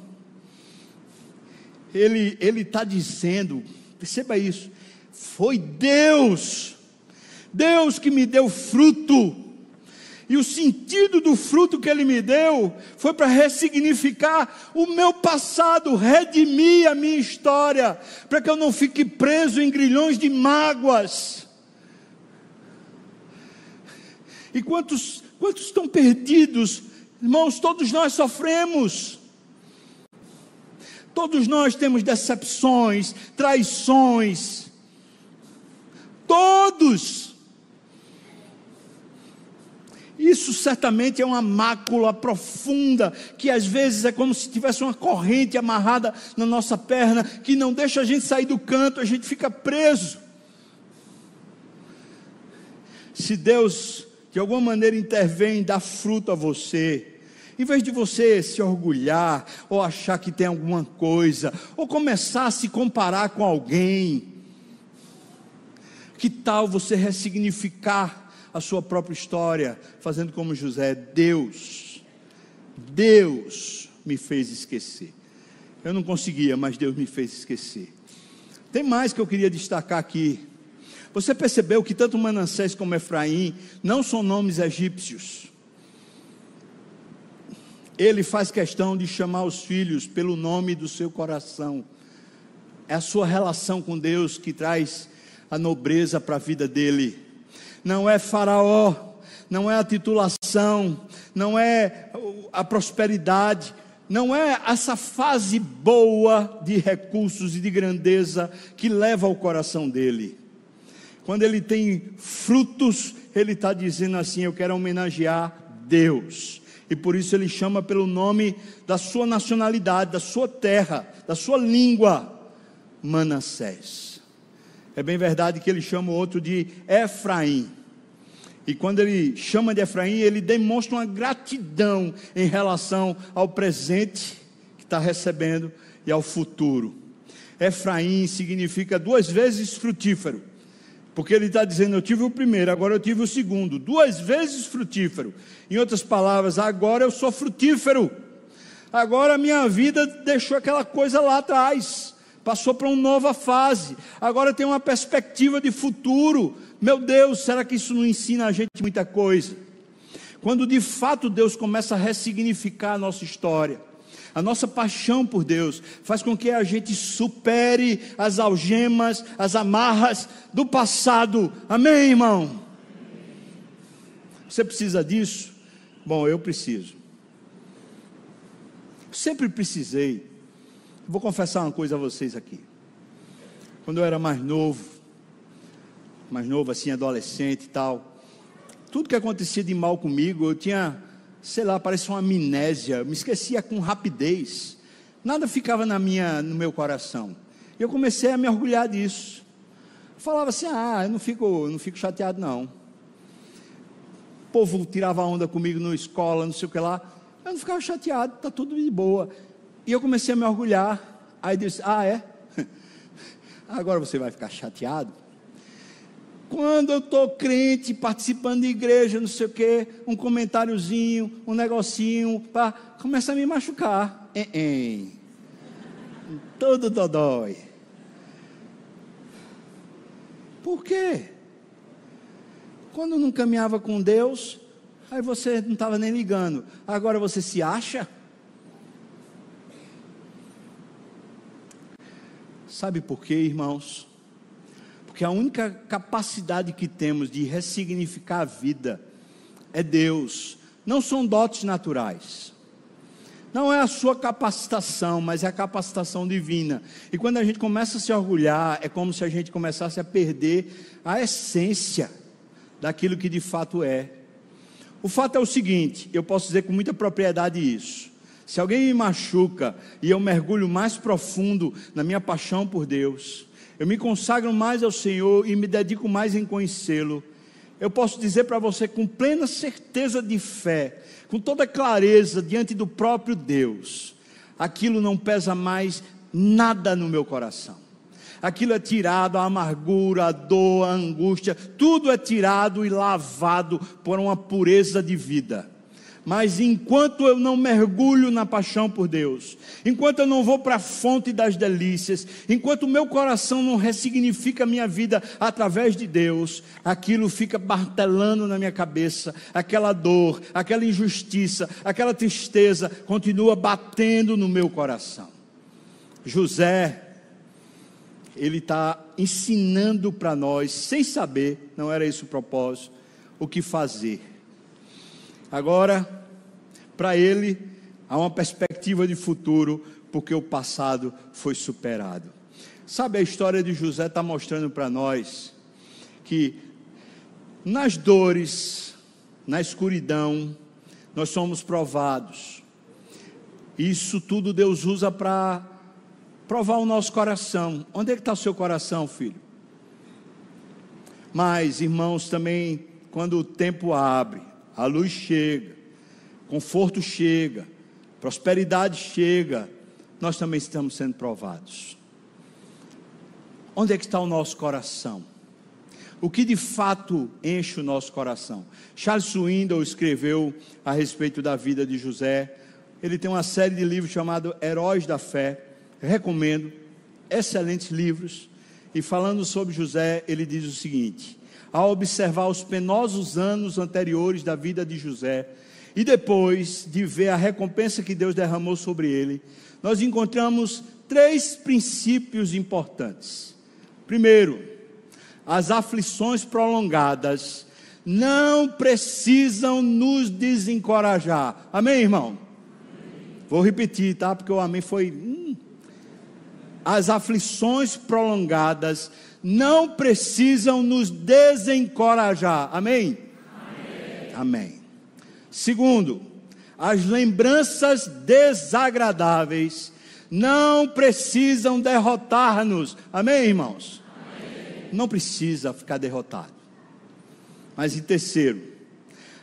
ele está dizendo, perceba isso, foi Deus, Deus que me deu fruto, e o sentido do fruto que ele me deu foi para ressignificar o meu passado, redimir a minha história, para que eu não fique preso em grilhões de mágoas. E quantos, quantos estão perdidos? Irmãos, todos nós sofremos. Todos nós temos decepções, traições. Todos. Isso certamente é uma mácula profunda, que às vezes é como se tivesse uma corrente amarrada na nossa perna, que não deixa a gente sair do canto, a gente fica preso. Se Deus de alguma maneira intervém, dá fruto a você, em vez de você se orgulhar, ou achar que tem alguma coisa, ou começar a se comparar com alguém, que tal você ressignificar a sua própria história, fazendo como José: Deus, Deus me fez esquecer. Eu não conseguia, mas Deus me fez esquecer. Tem mais que eu queria destacar aqui. Você percebeu que tanto Manassés como Efraim não são nomes egípcios. Ele faz questão de chamar os filhos pelo nome do seu coração. É a sua relação com Deus que traz a nobreza para a vida dele não é Faraó, não é a titulação, não é a prosperidade, não é essa fase boa de recursos e de grandeza que leva ao coração dele. Quando ele tem frutos, ele está dizendo assim: Eu quero homenagear Deus. E por isso ele chama pelo nome da sua nacionalidade, da sua terra, da sua língua, Manassés. É bem verdade que ele chama o outro de Efraim. E quando ele chama de Efraim, ele demonstra uma gratidão em relação ao presente que está recebendo e ao futuro. Efraim significa duas vezes frutífero, porque ele está dizendo: Eu tive o primeiro, agora eu tive o segundo, duas vezes frutífero. Em outras palavras, agora eu sou frutífero, agora a minha vida deixou aquela coisa lá atrás, passou para uma nova fase, agora tem uma perspectiva de futuro meu Deus, será que isso não ensina a gente muita coisa? Quando de fato Deus começa a ressignificar a nossa história, a nossa paixão por Deus faz com que a gente supere as algemas, as amarras do passado. Amém, irmão? Você precisa disso? Bom, eu preciso. Sempre precisei. Vou confessar uma coisa a vocês aqui. Quando eu era mais novo, mais novo, assim, adolescente e tal. Tudo que acontecia de mal comigo, eu tinha, sei lá, parecia uma amnésia, me esquecia com rapidez. Nada ficava na minha, no meu coração. E eu comecei a me orgulhar disso. Falava assim: "Ah, eu não fico, não fico chateado não". O povo tirava onda comigo na escola, não sei o que lá. Eu não ficava chateado, tá tudo de boa. E eu comecei a me orgulhar. Aí disse: "Ah, é? Agora você vai ficar chateado?" Quando eu estou crente, participando de igreja, não sei o quê, um comentáriozinho, um negocinho, pá, começa a me machucar. É, é. Todo dodói. Por quê? Quando não caminhava com Deus, aí você não estava nem ligando. Agora você se acha? Sabe por quê, irmãos? Porque a única capacidade que temos de ressignificar a vida é Deus, não são dotes naturais. Não é a sua capacitação, mas é a capacitação divina. E quando a gente começa a se orgulhar, é como se a gente começasse a perder a essência daquilo que de fato é. O fato é o seguinte: eu posso dizer com muita propriedade isso. Se alguém me machuca e eu mergulho mais profundo na minha paixão por Deus, eu me consagro mais ao Senhor e me dedico mais em conhecê-lo, eu posso dizer para você com plena certeza de fé, com toda clareza diante do próprio Deus, aquilo não pesa mais nada no meu coração. Aquilo é tirado, a amargura, a dor, a angústia, tudo é tirado e lavado por uma pureza de vida. Mas enquanto eu não mergulho na paixão por Deus, enquanto eu não vou para a fonte das delícias, enquanto o meu coração não ressignifica a minha vida através de Deus, aquilo fica martelando na minha cabeça, aquela dor, aquela injustiça, aquela tristeza continua batendo no meu coração. José, ele está ensinando para nós, sem saber, não era esse o propósito, o que fazer. Agora, para ele, há uma perspectiva de futuro, porque o passado foi superado. Sabe, a história de José está mostrando para nós que nas dores, na escuridão, nós somos provados. Isso tudo Deus usa para provar o nosso coração. Onde é que está o seu coração, filho? Mas, irmãos, também, quando o tempo abre, a luz chega, conforto chega, prosperidade chega, nós também estamos sendo provados. Onde é que está o nosso coração? O que de fato enche o nosso coração? Charles Swindoll escreveu a respeito da vida de José. Ele tem uma série de livros chamado Heróis da Fé. recomendo, excelentes livros. E falando sobre José, ele diz o seguinte: ao observar os penosos anos anteriores da vida de José, e depois de ver a recompensa que Deus derramou sobre ele, nós encontramos três princípios importantes. Primeiro, as aflições prolongadas não precisam nos desencorajar. Amém, irmão? Vou repetir, tá? Porque o amém foi. Hum. As aflições prolongadas não precisam nos desencorajar. Amém? Amém. Amém. Segundo, as lembranças desagradáveis não precisam derrotar-nos. Amém, irmãos? Amém. Não precisa ficar derrotado. Mas em terceiro,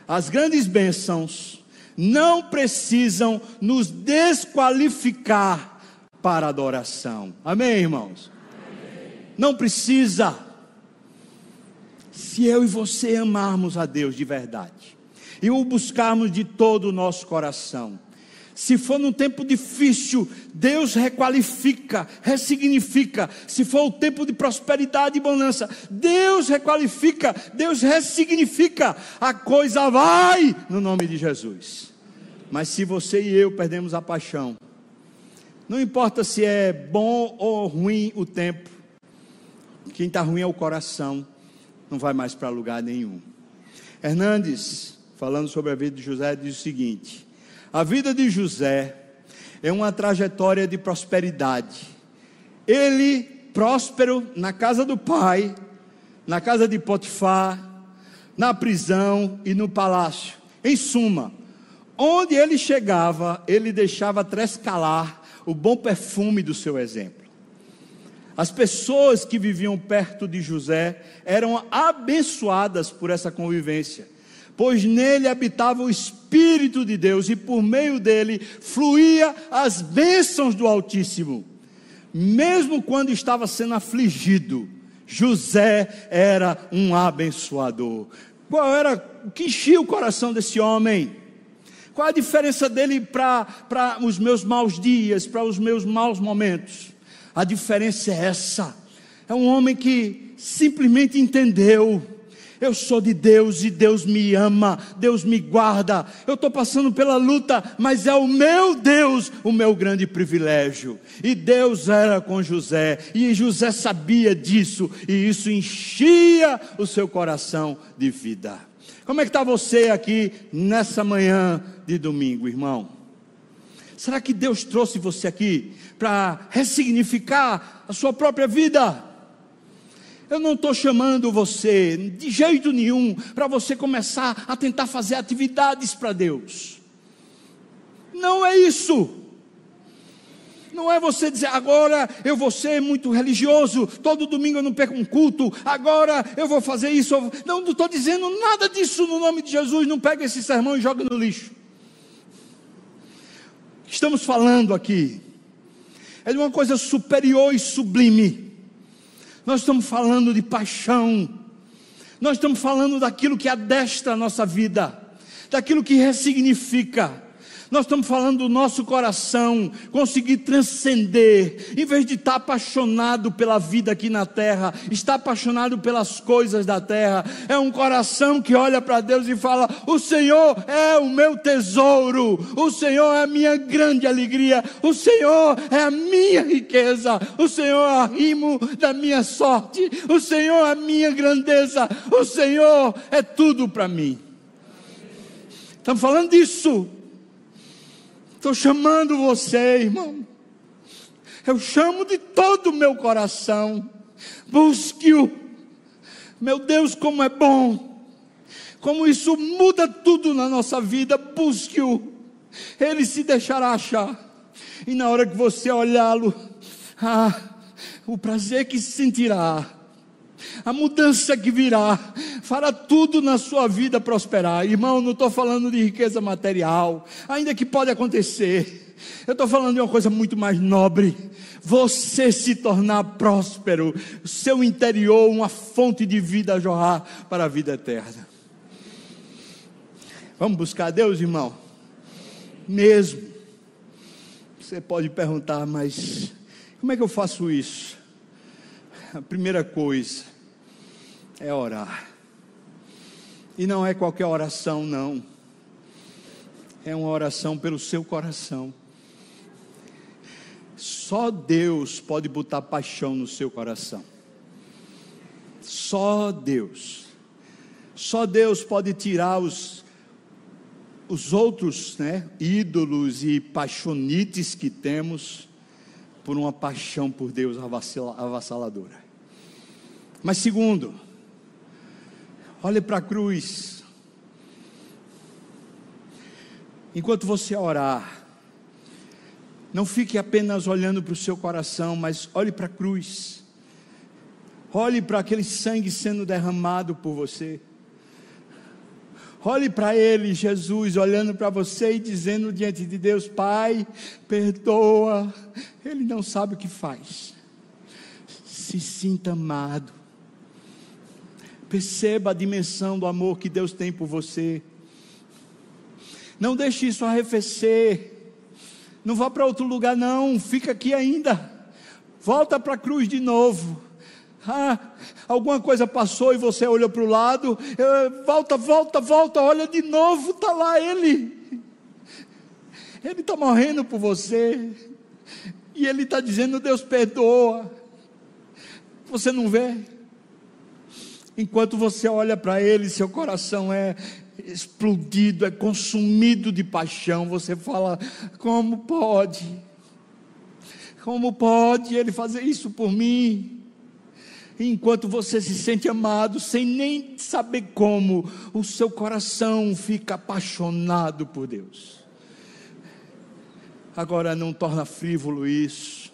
as grandes bênçãos não precisam nos desqualificar para adoração. Amém, irmãos? Não precisa. Se eu e você amarmos a Deus de verdade e o buscarmos de todo o nosso coração, se for num tempo difícil, Deus requalifica, ressignifica. Se for o tempo de prosperidade e bonança, Deus requalifica, Deus ressignifica. A coisa vai no nome de Jesus. Mas se você e eu perdemos a paixão, não importa se é bom ou ruim o tempo, quem está ruim é o coração, não vai mais para lugar nenhum. Hernandes, falando sobre a vida de José, diz o seguinte: a vida de José é uma trajetória de prosperidade. Ele, próspero na casa do pai, na casa de Potifar, na prisão e no palácio. Em suma, onde ele chegava, ele deixava trescalar o bom perfume do seu exemplo. As pessoas que viviam perto de José eram abençoadas por essa convivência, pois nele habitava o Espírito de Deus e por meio dele fluía as bênçãos do Altíssimo. Mesmo quando estava sendo afligido, José era um abençoador. Qual era o que enchia o coração desse homem? Qual a diferença dele para os meus maus dias, para os meus maus momentos? A diferença é essa. É um homem que simplesmente entendeu. eu sou de Deus e Deus me ama, Deus me guarda. Eu estou passando pela luta, mas é o meu Deus o meu grande privilégio. E Deus era com José, e José sabia disso, e isso enchia o seu coração de vida. Como é que está você aqui nessa manhã de domingo, irmão? Será que Deus trouxe você aqui para ressignificar a sua própria vida? Eu não estou chamando você de jeito nenhum para você começar a tentar fazer atividades para Deus. Não é isso. Não é você dizer, agora eu vou ser muito religioso, todo domingo eu não perco um culto, agora eu vou fazer isso. Não, não estou dizendo nada disso no nome de Jesus, não pega esse sermão e joga no lixo. Estamos falando aqui é de uma coisa superior e sublime nós estamos falando de paixão, nós estamos falando daquilo que adestra a nossa vida, daquilo que ressignifica. Nós estamos falando do nosso coração conseguir transcender, em vez de estar apaixonado pela vida aqui na terra, estar apaixonado pelas coisas da terra. É um coração que olha para Deus e fala: O Senhor é o meu tesouro, o Senhor é a minha grande alegria, o Senhor é a minha riqueza, o Senhor é o arrimo da minha sorte, o Senhor é a minha grandeza, o Senhor é tudo para mim. Estamos falando disso. Estou chamando você, irmão. Eu chamo de todo o meu coração. Busque-o. Meu Deus, como é bom. Como isso muda tudo na nossa vida. Busque-o. Ele se deixará achar. E na hora que você olhá-lo, ah, o prazer que sentirá a mudança que virá, fará tudo na sua vida prosperar. Irmão, não estou falando de riqueza material, ainda que pode acontecer. Eu estou falando de uma coisa muito mais nobre. Você se tornar próspero, seu interior, uma fonte de vida a jorrar para a vida eterna. Vamos buscar Deus, irmão? Mesmo. Você pode perguntar, mas como é que eu faço isso? A primeira coisa, é orar. E não é qualquer oração, não. É uma oração pelo seu coração. Só Deus pode botar paixão no seu coração. Só Deus. Só Deus pode tirar os, os outros né, ídolos e paixonites que temos por uma paixão por Deus avassaladora. Mas segundo, Olhe para a cruz. Enquanto você orar, não fique apenas olhando para o seu coração, mas olhe para a cruz. Olhe para aquele sangue sendo derramado por você. Olhe para Ele, Jesus, olhando para você e dizendo diante de Deus: Pai, perdoa. Ele não sabe o que faz. Se sinta amado. Perceba a dimensão do amor que Deus tem por você. Não deixe isso arrefecer. Não vá para outro lugar, não. Fica aqui ainda. Volta para a cruz de novo. Ah, alguma coisa passou e você olhou para o lado. Volta, volta, volta. Olha de novo. Está lá ele. Ele está morrendo por você. E ele está dizendo: Deus perdoa. Você não vê? Enquanto você olha para ele, seu coração é explodido, é consumido de paixão. Você fala: como pode? Como pode ele fazer isso por mim? enquanto você se sente amado, sem nem saber como, o seu coração fica apaixonado por Deus. Agora não torna frívolo isso.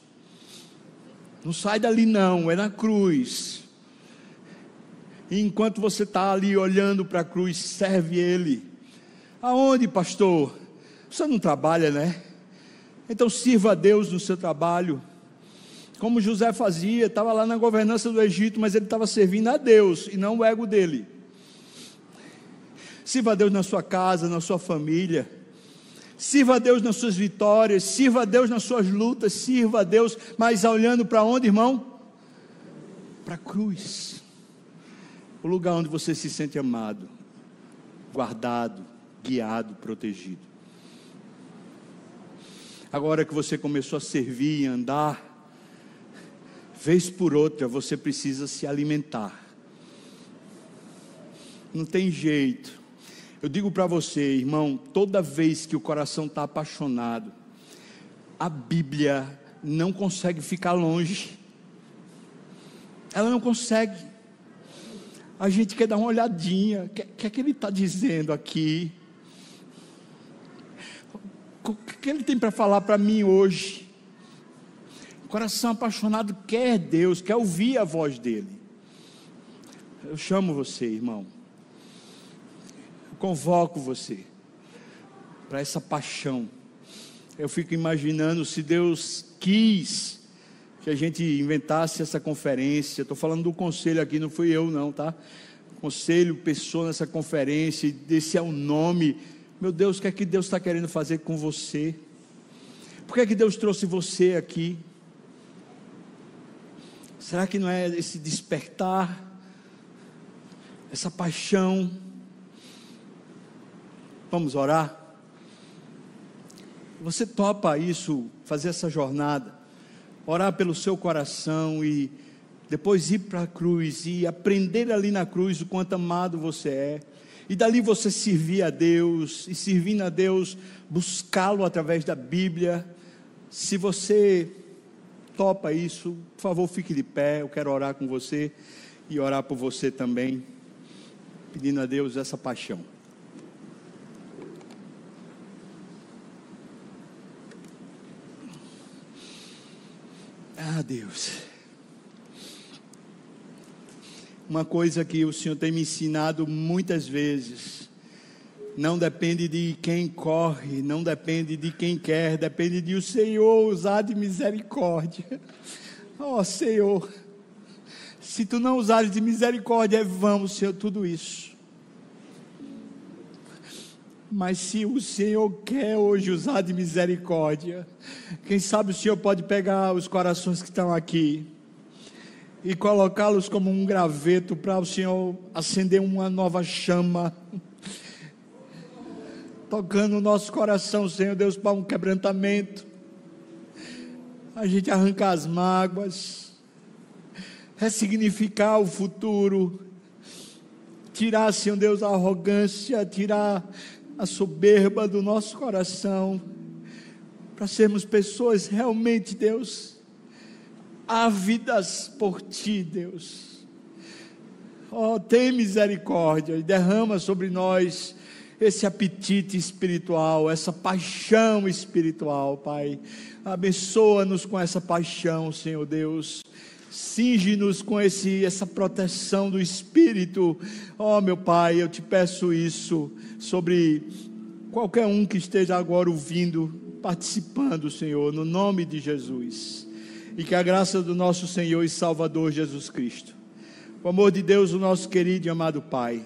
Não sai dali não, é na cruz. E enquanto você está ali olhando para a cruz, serve Ele. Aonde, pastor? Você não trabalha, né? Então sirva a Deus no seu trabalho. Como José fazia, estava lá na governança do Egito, mas ele estava servindo a Deus e não o ego dele. Sirva a Deus na sua casa, na sua família. Sirva a Deus nas suas vitórias, sirva a Deus nas suas lutas, sirva a Deus, mas olhando para onde, irmão? Para a cruz o lugar onde você se sente amado, guardado, guiado, protegido. Agora que você começou a servir e andar, vez por outra você precisa se alimentar. Não tem jeito. Eu digo para você, irmão, toda vez que o coração está apaixonado, a Bíblia não consegue ficar longe. Ela não consegue. A gente quer dar uma olhadinha. O que, que é que ele está dizendo aqui? O que ele tem para falar para mim hoje? O coração apaixonado quer Deus, quer ouvir a voz dele. Eu chamo você, irmão. Eu convoco você para essa paixão. Eu fico imaginando se Deus quis que a gente inventasse essa conferência. Estou falando do conselho aqui, não fui eu, não, tá? Conselho pensou nessa conferência, desse é o nome. Meu Deus, o que é que Deus está querendo fazer com você? Por que é que Deus trouxe você aqui? Será que não é esse despertar, essa paixão? Vamos orar? Você topa isso, fazer essa jornada? Orar pelo seu coração e depois ir para a cruz e aprender ali na cruz o quanto amado você é. E dali você servir a Deus, e servindo a Deus, buscá-lo através da Bíblia. Se você topa isso, por favor, fique de pé. Eu quero orar com você e orar por você também, pedindo a Deus essa paixão. Ah, Deus. Uma coisa que o Senhor tem me ensinado muitas vezes. Não depende de quem corre, não depende de quem quer, depende de o Senhor usar de misericórdia. Oh, Senhor, se tu não usares de misericórdia, é vão, Senhor, tudo isso. Mas se o Senhor quer hoje usar de misericórdia, quem sabe o Senhor pode pegar os corações que estão aqui e colocá-los como um graveto para o Senhor acender uma nova chama, tocando o nosso coração, Senhor Deus, para um quebrantamento, a gente arrancar as mágoas, ressignificar o futuro, tirar, Senhor Deus, a arrogância, tirar a soberba do nosso coração, para sermos pessoas realmente, Deus, ávidas por Ti, Deus. Oh, tem misericórdia e derrama sobre nós esse apetite espiritual, essa paixão espiritual, Pai. Abençoa-nos com essa paixão, Senhor Deus. Cinge-nos com esse, essa proteção do Espírito. Oh, meu Pai, eu te peço isso sobre qualquer um que esteja agora ouvindo, participando, Senhor, no nome de Jesus. E que a graça do nosso Senhor e Salvador Jesus Cristo, o amor de Deus, o nosso querido e amado Pai,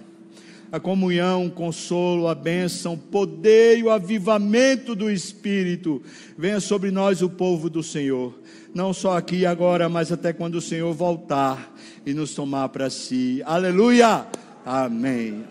a comunhão, o consolo, a bênção, o poder e o avivamento do Espírito venha sobre nós, o povo do Senhor não só aqui e agora, mas até quando o Senhor voltar e nos tomar para si. Aleluia! Amém.